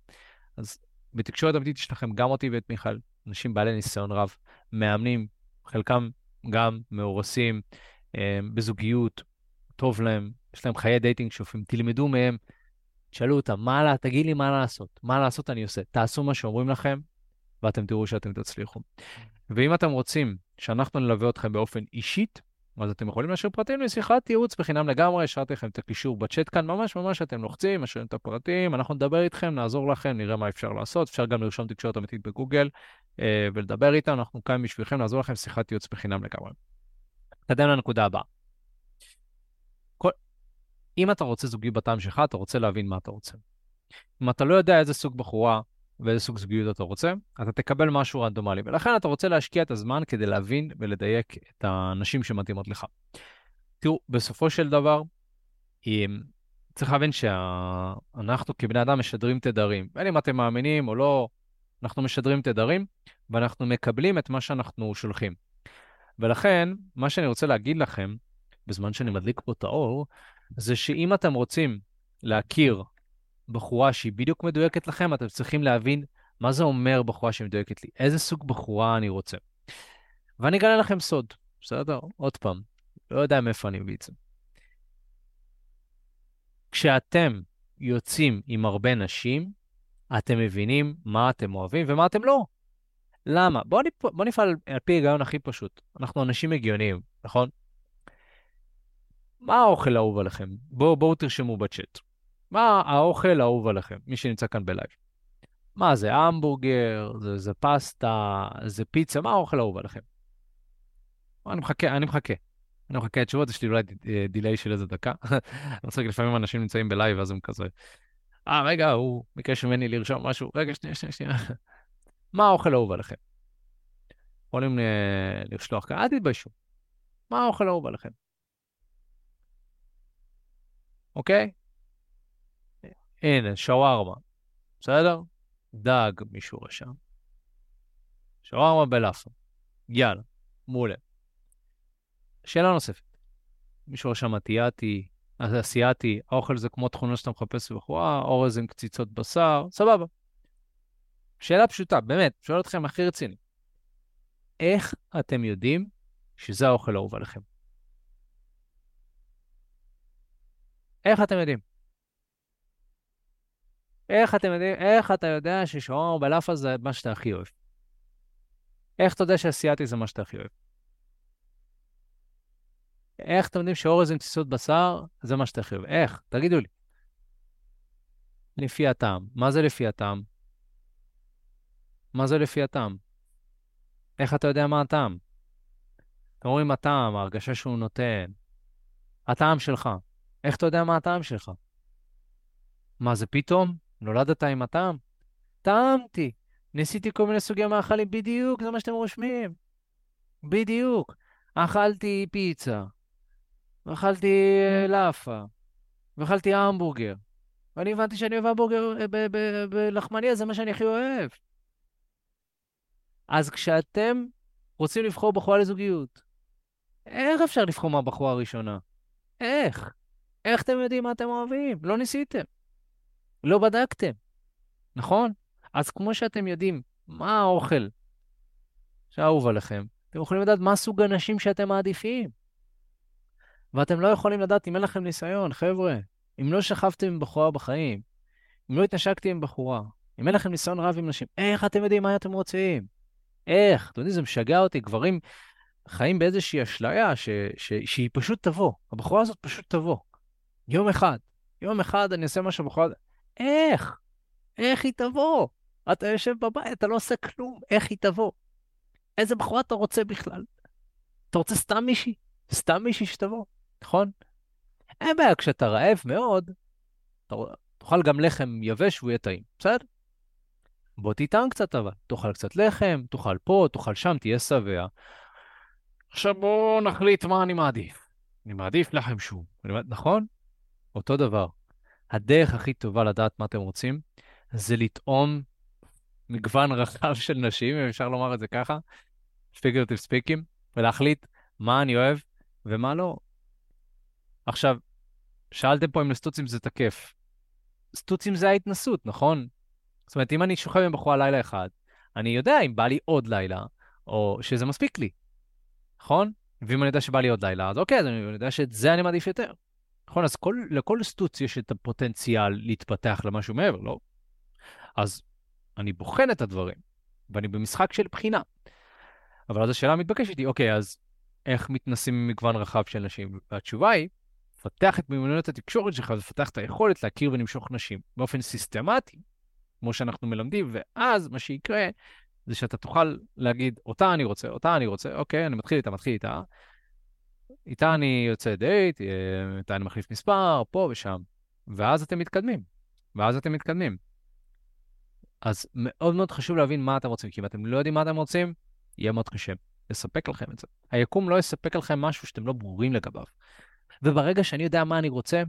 אז בתקשורת אמיתית יש לכם גם אותי ואת מיכל, אנשים בעלי ניסיון רב, מאמנים, חלקם גם מאורסים, אה, בזוגיות, טוב להם, יש להם חיי dating שופעים, תלמדו מהם, תשאלו אותם, מה, תגיד לי מה לעשות, מה לעשות אני עושה, תעשו מה שאומרים לכם, ואתם תראו שאתם תצליחו. ואם אתם רוצים שאנחנו נלווה אתכם באופן אישית, אז אתם יכולים להשאיר פרטים לשיחת ייעוץ בחינם לגמרי, השארתי לכם את הקישור בצ'אט כאן, ממש ממש אתם לוחצים, משאירים את הפרטים, אנחנו נדבר איתכם, נעזור לכם, נראה מה אפשר לעשות, אפשר גם לרשום תקשורת אמיתית בגוגל אה, ולדבר איתנו, אנחנו כאן בשבילכם, נעזור לכם שיחת ייעוץ בחינם לגמרי. נתקדם לנקודה הבאה. כל... אם אתה רוצה זוגי בטעם שלך, אתה רוצה להבין מה אתה רוצה. אם אתה לא יודע איזה סוג בחורה ואיזה סוג זוגיות אתה רוצה, אתה תקבל משהו רנדומלי. ולכן אתה רוצה להשקיע את הזמן כדי להבין ולדייק את האנשים שמתאימות לך. תראו, בסופו של דבר, אם... צריך להבין שאנחנו כבני אדם משדרים תדרים. בין אם אתם מאמינים או לא, אנחנו משדרים תדרים, ואנחנו מקבלים את מה שאנחנו שולחים. ולכן, מה שאני רוצה להגיד לכם, בזמן שאני מדליק פה את האור, זה שאם אתם רוצים להכיר בחורה שהיא בדיוק מדויקת לכם, אתם צריכים להבין מה זה אומר בחורה שמדויקת לי, איזה סוג בחורה אני רוצה. ואני אגלה לכם סוד, בסדר? עוד פעם, לא יודע מאיפה אני מביא את זה. כשאתם יוצאים עם הרבה נשים, אתם מבינים מה אתם אוהבים ומה אתם לא. למה? בואו בוא נפעל על פי ההיגיון הכי פשוט. אנחנו אנשים הגיוניים, נכון? מה האוכל האהוב עליכם? בואו בוא תרשמו בצ'אט. מה האוכל האהוב עליכם, מי שנמצא כאן בלייב? מה זה, המבורגר, זה, זה פסטה, זה פיצה, מה האוכל האהוב עליכם? אני מחכה, אני מחכה. אני מחכה לתשובות, יש לי אולי delay של איזה דקה. אני מצחיק, לפעמים אנשים נמצאים בלייב, אז הם כזה, אה, רגע, הוא ביקש ממני לרשום משהו, רגע, שנייה, שנייה, שנייה. מה האוכל האהוב עליכם? יכולים אה, לשלוח כאן, אל תתביישו. מה האוכל האהוב עליכם? אוקיי? הנה, שווארמה, בסדר? דג, מישהו רשם. שווארמה בלאפה. יאללה, מעולה. שאלה נוספת. מישהו רשם אטיאטי, אסיאטי, האוכל זה כמו תכונה שאתה מחפש בבחורה, אורז עם קציצות בשר, סבבה. שאלה פשוטה, באמת, שואל אתכם הכי רציני. איך אתם יודעים שזה האוכל האהוב עליכם? איך אתם יודעים? איך אתם יודעים, איך אתה יודע ששווארמה בלאפה זה מה שאתה הכי אוהב? איך אתה יודע שאסייתי זה מה שאתה הכי אוהב? איך אתם יודעים שאורז עם תסיסות בשר זה מה שאתה הכי אוהב? איך? תגידו לי. לפי הטעם. מה זה לפי הטעם? מה זה לפי הטעם? איך אתה יודע מה הטעם? אתם רואים הטעם, ההרגשה שהוא נותן. הטעם שלך. איך אתה יודע מה הטעם שלך? מה זה פתאום? נולדת עם הטעם? טעמתי. ניסיתי כל מיני סוגי מאכלים, בדיוק, זה מה שאתם רושמים. בדיוק. אכלתי פיצה, ואכלתי אה, לאפה, ואכלתי המבורגר, ואני הבנתי שאני אוהב המבורגר אה, בלחמניה, זה מה שאני הכי אוהב. אז כשאתם רוצים לבחור בחורה לזוגיות, איך אפשר לבחור מהבחורה הראשונה? איך? איך אתם יודעים מה אתם אוהבים? לא ניסיתם. לא בדקתם, נכון? אז כמו שאתם יודעים מה האוכל שאהוב עליכם, אתם יכולים לדעת מה סוג הנשים שאתם מעדיפים. ואתם לא יכולים לדעת אם אין לכם ניסיון, חבר'ה. אם לא שכבתם עם בחורה בחיים, אם לא התנשקתם עם בחורה, אם אין לכם ניסיון רב עם נשים, איך אתם יודעים מה אתם רוצים? איך? אתם יודעים, זה משגע אותי. גברים חיים באיזושהי אשליה ש, ש, שהיא פשוט תבוא. הבחורה הזאת פשוט תבוא. יום אחד. יום אחד אני אעשה משהו בחורה... איך? איך היא תבוא? אתה יושב בבית, אתה לא עושה כלום, איך היא תבוא? איזה בחורה אתה רוצה בכלל? אתה רוצה סתם מישהי? סתם מישהי שתבוא, נכון? אין בעיה, כשאתה רעב מאוד, אתה תאכל גם לחם יבש והוא יהיה טעים, בסדר? בוא תטען קצת אבל, תאכל קצת לחם, תאכל פה, תאכל שם, תהיה שבע. עכשיו בואו נחליט מה אני מעדיף. אני מעדיף לחם שום, נכון? אותו דבר. הדרך הכי טובה לדעת מה אתם רוצים, זה לטעום מגוון רחב של נשים, אם אפשר לומר את זה ככה, figurative speaking, ולהחליט מה אני אוהב ומה לא. עכשיו, שאלתם פה אם לסטוצים זה תקף. סטוצים זה ההתנסות, נכון? זאת אומרת, אם אני שוכב עם בחורה לילה אחד, אני יודע אם בא לי עוד לילה, או שזה מספיק לי. נכון? ואם אני יודע שבא לי עוד לילה, אז אוקיי, אז אני יודע שאת זה אני מעדיף יותר. נכון? אז כל, לכל סטוץ יש את הפוטנציאל להתפתח למשהו מעבר, לא? אז אני בוחן את הדברים, ואני במשחק של בחינה. אבל אז השאלה המתבקשת היא, אוקיי, אז איך מתנסים ממגוון רחב של נשים? והתשובה היא, פתח את מיומנויות התקשורת שלך ופתח את היכולת להכיר ולמשוך נשים באופן סיסטמטי, כמו שאנחנו מלמדים, ואז מה שיקרה זה שאתה תוכל להגיד, אותה אני רוצה, אותה אני רוצה, אוקיי, אני מתחיל איתה, מתחיל איתה, איתה אני יוצא דייט, אה, איתה אני מחליף מספר, פה ושם, ואז אתם מתקדמים, ואז אתם מתקדמים. אז מאוד מאוד חשוב להבין מה אתם רוצים, כי אם אתם לא יודעים מה אתם רוצים, יהיה מאוד קשה לספק לכם את זה. היקום לא יספק לכם משהו שאתם לא ברורים לגביו. וברגע שאני יודע מה אני רוצה,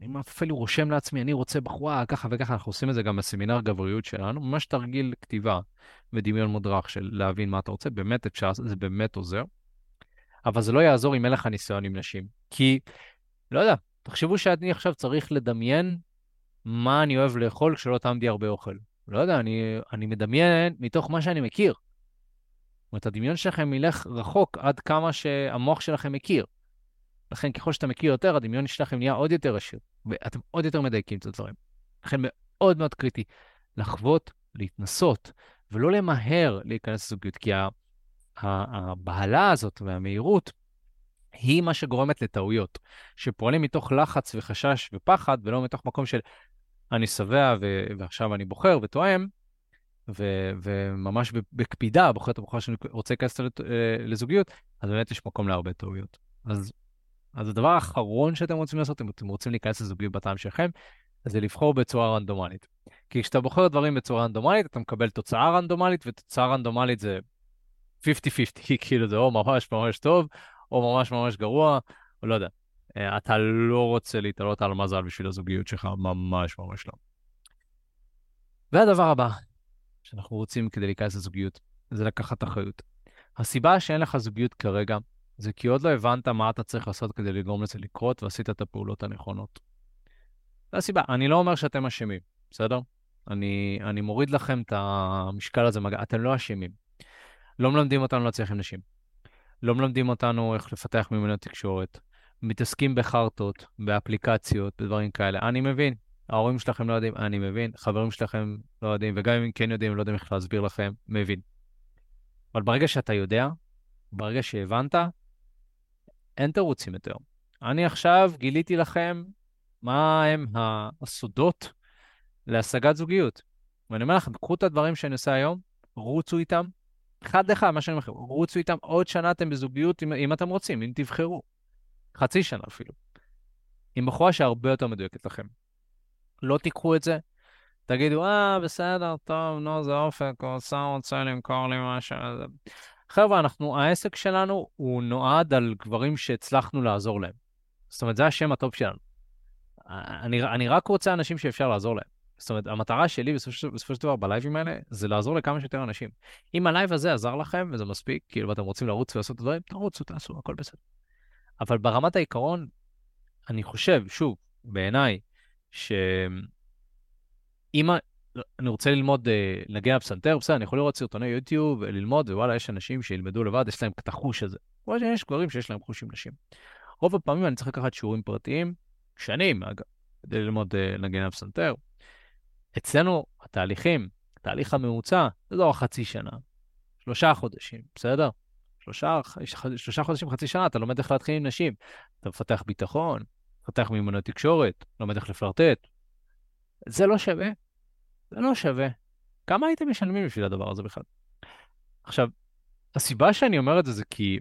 אני אפילו רושם לעצמי, אני רוצה בחורה, ככה וככה, אנחנו עושים את זה גם בסמינר גבריות שלנו, ממש תרגיל כתיבה ודמיון מודרך של להבין מה אתה רוצה, באמת אפשר, זה באמת עוזר. אבל זה לא יעזור אם אין לך ניסיון עם נשים. כי, לא יודע, תחשבו שאני עכשיו צריך לדמיין מה אני אוהב לאכול כשלא טעמתי הרבה אוכל. לא יודע, אני, אני מדמיין מתוך מה שאני מכיר. זאת אומרת, הדמיון שלכם ילך רחוק עד כמה שהמוח שלכם מכיר. לכן ככל שאתה מכיר יותר, הדמיון שלכם נהיה עוד יותר עשיר, ואתם עוד יותר מדייקים את הדברים. לכן מאוד מאוד קריטי לחוות, להתנסות, ולא למהר להיכנס לזוגיות, כי הבהלה הזאת והמהירות היא מה שגורמת לטעויות, שפועלים מתוך לחץ וחשש ופחד, ולא מתוך מקום של אני שבע ועכשיו אני בוחר ותואם, ו- וממש בקפידה בוחר את הבוחר שאני רוצה להיכנס לזוגיות, אז באמת יש מקום להרבה טעויות. אז אז הדבר האחרון שאתם רוצים לעשות, אם אתם רוצים להיכנס לזוגיות בטעם שלכם, זה לבחור בצורה רנדומלית. כי כשאתה בוחר דברים בצורה רנדומלית, אתה מקבל תוצאה רנדומלית, ותוצאה רנדומלית זה 50-50, כאילו זה או ממש ממש טוב, או ממש ממש גרוע, או לא יודע. אה, אתה לא רוצה להתעלות על מזל בשביל הזוגיות שלך, ממש ממש לא. והדבר הבא שאנחנו רוצים כדי להיכנס לזוגיות, זה לקחת אחריות. הסיבה שאין לך זוגיות כרגע, זה כי עוד לא הבנת מה אתה צריך לעשות כדי לגרום לזה לקרות, ועשית את הפעולות הנכונות. זו הסיבה. אני לא אומר שאתם אשמים, בסדר? אני, אני מוריד לכם את המשקל הזה, אתם לא אשמים. לא מלמדים אותנו להצליח עם נשים. לא מלמדים אותנו איך לפתח מיומנויות תקשורת. מתעסקים בחרטות, באפליקציות, בדברים כאלה. אני מבין. ההורים שלכם לא יודעים, אני מבין. חברים שלכם לא יודעים, וגם אם כן יודעים, לא יודעים איך להסביר לכם, מבין. אבל ברגע שאתה יודע, ברגע שהבנת, אין תירוצים יותר. אני עכשיו גיליתי לכם מה הם הסודות להשגת זוגיות. ואני אומר לכם, קחו את הדברים שאני עושה היום, רוצו איתם, אחד אחד, מה שאני אומר לכם, רוצו איתם, עוד שנה אתם בזוגיות אם, אם אתם רוצים, אם תבחרו. חצי שנה אפילו. עם בחורה שהרבה יותר מדויקת לכם. לא תיקחו את זה, תגידו, אה, בסדר, טוב, נו, זה אופק, או שר רוצה למכור לי משהו. חבר'ה, אנחנו, העסק שלנו הוא נועד על גברים שהצלחנו לעזור להם. זאת אומרת, זה השם הטוב שלנו. אני, אני רק רוצה אנשים שאפשר לעזור להם. זאת אומרת, המטרה שלי בסופו, של דבר בלייבים האלה, זה לעזור לכמה שיותר אנשים. אם הלייב הזה עזר לכם, וזה מספיק, כאילו, ואתם רוצים לרוץ ולעשות את הדברים, תרוצו, תעשו, הכל בסדר. אבל ברמת העיקרון, אני חושב, שוב, בעיניי, שאם אני רוצה ללמוד אה, לנגן בפסנתר, בסדר, אני יכול לראות סרטוני יוטיוב, ללמוד, ווואלה, יש אנשים שילמדו לבד, יש להם את החוש הזה. כמו שיש גברים שיש להם חוש עם נשים. רוב הפעמים אני צריך לקחת שיעורים פרטיים, שנים, אגב, כדי ללמוד אה, לנגן בפסנתר. אצלנו, התהליכים, התהליך הממוצע, זה לא חצי שנה, שלושה חודשים, בסדר? שלושה, שלושה חודשים, חצי שנה, אתה לומד איך להתחיל עם נשים. אתה מפתח ביטחון, מפתח מיומנות תקשורת, לומד איך לפלרטט. זה לא שווה. זה לא שווה. כמה הייתם משלמים בשביל הדבר הזה בכלל? עכשיו, הסיבה שאני אומר את זה זה כי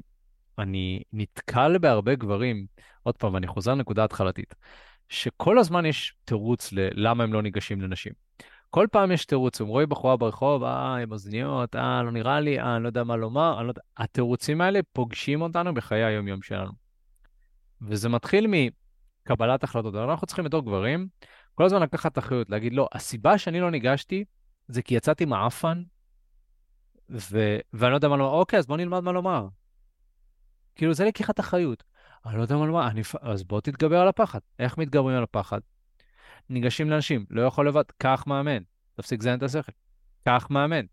אני נתקל בהרבה גברים, עוד פעם, אני חוזר לנקודה התחלתית, שכל הזמן יש תירוץ ללמה הם לא ניגשים לנשים. כל פעם יש תירוץ, הם רואים בחורה ברחוב, אה, עם אוזניות, אה, לא נראה לי, אה, אני לא יודע מה לומר, לא יודע... התירוצים האלה פוגשים אותנו בחיי היום-יום שלנו. וזה מתחיל מקבלת החלטות. אנחנו צריכים בתור גברים כל הזמן לקחת אחריות, להגיד, לא, הסיבה שאני לא ניגשתי זה כי יצאתי מעפן, ו... ואני לא יודע מה לומר, אוקיי, אז בוא נלמד מה לומר. כאילו, זה לקיחת אחריות. אני לא יודע מה לומר, אני... אז בוא תתגבר על הפחד. איך מתגברים על הפחד? ניגשים לאנשים, לא יכול לבד, קח מאמן. תפסיק לזיין את השכל. קח מאמן.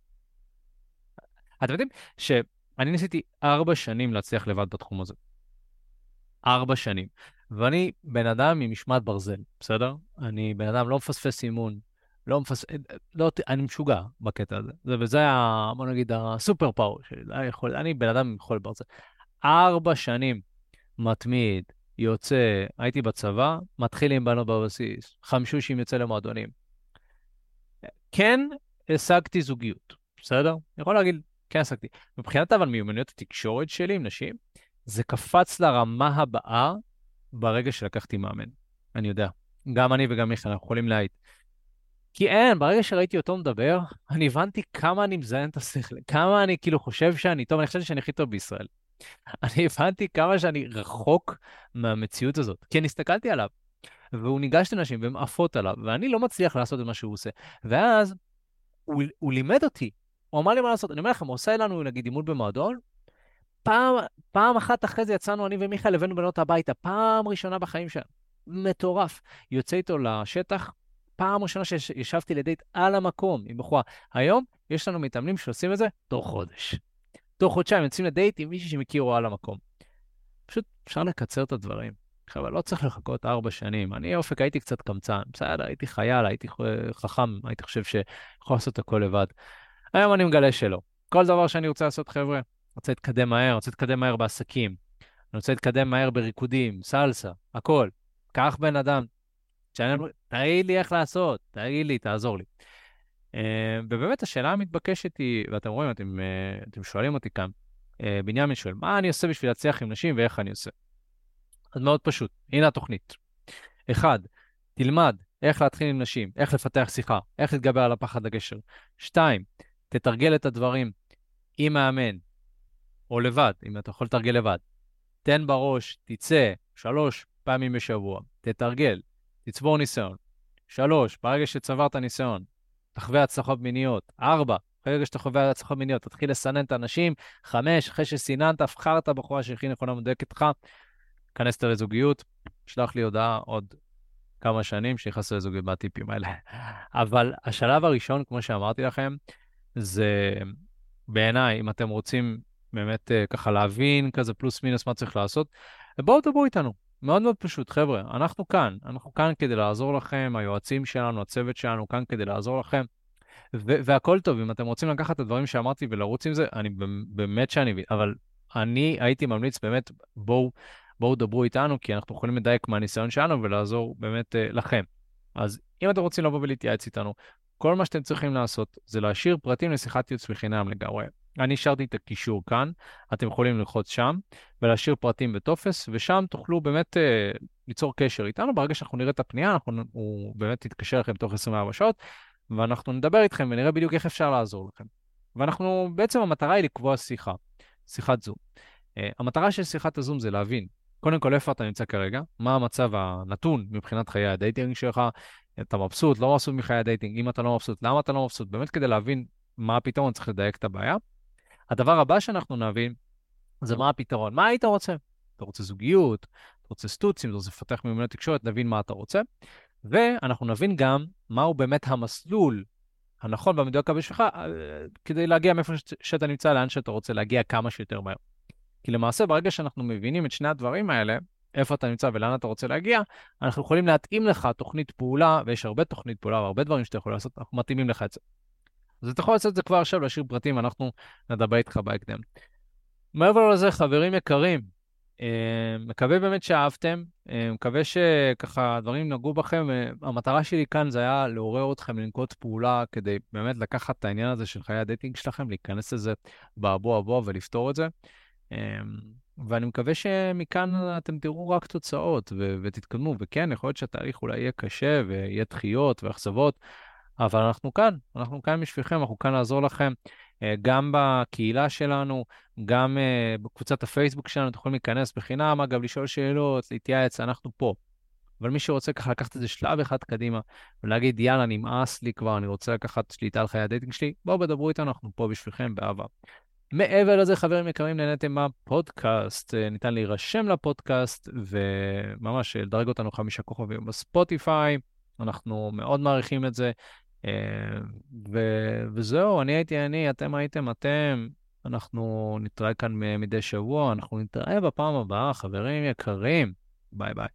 אתם יודעים אני ניסיתי ארבע שנים להצליח לבד בתחום הזה. ארבע שנים. ואני בן אדם עם משמעת ברזל, בסדר? אני בן אדם לא מפספס אימון, לא מפספס, לא, אני משוגע בקטע הזה. זה, וזה היה, בוא נגיד, הסופר פאוור שלי. יכול, אני בן אדם עם חול ברזל. ארבע שנים מתמיד, יוצא, הייתי בצבא, מתחיל עם בנות בבסיס, חמשושים יוצא למועדונים. כן, השגתי זוגיות, בסדר? אני יכול להגיד, כן השגתי. מבחינת אבל מיומנויות התקשורת שלי עם נשים, זה קפץ לרמה הבאה ברגע שלקחתי מאמן. אני יודע. גם אני וגם מיכאל, אנחנו יכולים להעיד. כי אין, ברגע שראיתי אותו מדבר, אני הבנתי כמה אני מזיין את השכל, כמה אני כאילו חושב שאני טוב, אני חשבתי שאני הכי טוב בישראל. אני הבנתי כמה שאני רחוק מהמציאות הזאת. כי אני הסתכלתי עליו, והוא ניגש לנשים והן עפות עליו, ואני לא מצליח לעשות את מה שהוא עושה. ואז הוא, הוא לימד אותי, הוא אמר לי מה לעשות. אני אומר לכם, הוא עושה לנו נגיד אימון במועדון, פעם, פעם אחת אחרי זה יצאנו אני ומיכאל, הבאנו בנות הביתה, פעם ראשונה בחיים שלנו. מטורף. יוצא איתו לשטח, פעם ראשונה שישבתי לדייט על המקום עם בחורה. היום יש לנו מתאמנים שעושים את זה תוך חודש. תוך חודשיים יוצאים לדייט עם מישהי שמכירו על המקום. פשוט אפשר לקצר את הדברים. חבר'ה, לא צריך לחכות ארבע שנים. אני, אופק, הייתי קצת קמצן. בסדר, הייתי חייל, הייתי חכם, הייתי חושב שיכול לעשות הכל לבד. היום אני מגלה שלא. כל דבר שאני רוצה לעשות, חבר'ה, רוצה להתקדם מהר, רוצה להתקדם מהר בעסקים, אני רוצה להתקדם מהר בריקודים, סלסה, הכל. קח בן אדם, תגיד לי איך לעשות, תגיד לי, תעזור לי. אה, ובאמת השאלה המתבקשת היא, ואתם רואים, אתם, אה, אתם שואלים אותי כאן, אה, בנימין שואל, מה אני עושה בשביל להצליח עם נשים ואיך אני עושה? אז מאוד פשוט, הנה התוכנית. אחד, תלמד איך להתחיל עם נשים, איך לפתח שיחה, איך להתגבר על הפחד הגשר. שתיים, תתרגל את הדברים עם מאמן, או לבד, אם אתה יכול לתרגל לבד. תן בראש, תצא שלוש פעמים בשבוע, תתרגל, תצבור ניסיון. שלוש, ברגע שצברת ניסיון, תחווה הצלחות מיניות. ארבע, ברגע שאתה חווה הצלחות מיניות, תתחיל לסנן את האנשים. חמש, אחרי שסיננת, הבחרת בחורה שהכי נכונה מדויקת לך, כנס את לזוגיות, שלח לי הודעה עוד כמה שנים שנכנסו לזוגיות מהטיפים האלה. אבל השלב הראשון, כמו שאמרתי לכם, זה בעיניי, אם אתם רוצים באמת uh, ככה להבין כזה פלוס מינוס מה צריך לעשות, בואו תדברו איתנו. מאוד מאוד פשוט, חבר'ה, אנחנו כאן, אנחנו כאן כדי לעזור לכם, היועצים שלנו, הצוות שלנו כאן כדי לעזור לכם, ו- והכל טוב, אם אתם רוצים לקחת את הדברים שאמרתי ולרוץ עם זה, אני באמת שאני, אבל אני הייתי ממליץ באמת, בואו, בואו דברו איתנו, כי אנחנו יכולים לדייק מהניסיון שלנו ולעזור באמת uh, לכם. אז אם אתם רוצים לבוא ולהתייעץ איתנו, כל מה שאתם צריכים לעשות זה להשאיר פרטים לשיחת ייעוץ בחינם לגמרי. אני השארתי את הקישור כאן, אתם יכולים ללחוץ שם ולהשאיר פרטים בטופס, ושם תוכלו באמת uh, ליצור קשר איתנו. ברגע שאנחנו נראה את הפנייה, אנחנו, הוא באמת יתקשר לכם תוך 24 שעות, ואנחנו נדבר איתכם ונראה בדיוק איך אפשר לעזור לכם. ואנחנו, בעצם המטרה היא לקבוע שיחה, שיחת זום. אה, המטרה של שיחת הזום זה להבין, קודם כל איפה אתה נמצא כרגע, מה המצב הנתון מבחינת חיי ה dating שלך, אתה מבסוט, לא מבסוט מחיי ה dating, אם אתה לא מבסוט, למה אתה לא מבסוט, באמת כדי להבין מה הפתרון, צריך לדייק את הבעיה. הדבר הבא שאנחנו נבין זה מה הפתרון. מה היית רוצה? אתה רוצה זוגיות, אתה רוצה סטוצים, אתה רוצה לפתח מיומנויות תקשורת, נבין מה אתה רוצה. ואנחנו נבין גם מהו באמת המסלול הנכון והמדויק בשבילך אה, כדי להגיע מאיפה שאתה נמצא, לאן שאתה רוצה להגיע כמה שיותר מהר. כי למעשה, ברגע שאנחנו מבינים את שני הדברים האלה, איפה אתה נמצא ולאן אתה רוצה להגיע, אנחנו יכולים להתאים לך תוכנית פעולה, ויש הרבה תוכנית פעולה והרבה דברים שאתה יכול לעשות, אנחנו מתאימים לך את זה. אז אתה יכול לעשות את זה כבר עכשיו, להשאיר פרטים, אנחנו נדבר איתך בהקדם. מעבר לזה, חברים יקרים, אה, מקווה באמת שאהבתם, אה, מקווה שככה הדברים נגעו בכם. אה, המטרה שלי כאן זה היה לעורר אתכם לנקוט פעולה כדי באמת לקחת את העניין הזה של חיי ה dating שלכם, להיכנס לזה באבי אבוה ולפתור את זה. ואני מקווה שמכאן אתם תראו רק תוצאות ו- ותתקדמו. וכן, יכול להיות שהתהליך אולי יהיה קשה ויהיה דחיות ואכזבות, אבל אנחנו כאן, אנחנו כאן בשבילכם, אנחנו כאן לעזור לכם. אה, גם בקהילה שלנו, גם אה, בקבוצת הפייסבוק שלנו, אתם יכולים להיכנס בחינם, אגב, לשאול שאלות, להתייעץ, אנחנו פה. אבל מי שרוצה ככה לקחת את זה שלב אחד קדימה ולהגיד, יאללה, נמאס לי כבר, אני רוצה לקחת שליטה על חיי ה dating שלי, בואו דברו איתנו, אנחנו פה בשבילכם באהבה. מעבר לזה, חברים יקרים, נהניתם מהפודקאסט, אה, ניתן להירשם לפודקאסט וממש לדרג אותנו חמישה כוכבים בספוטיפיי, אנחנו מאוד מעריכים את זה. ו- וזהו, אני הייתי אני, אתם הייתם אתם. אנחנו נתראה כאן מדי שבוע, אנחנו נתראה בפעם הבאה, חברים יקרים. ביי ביי.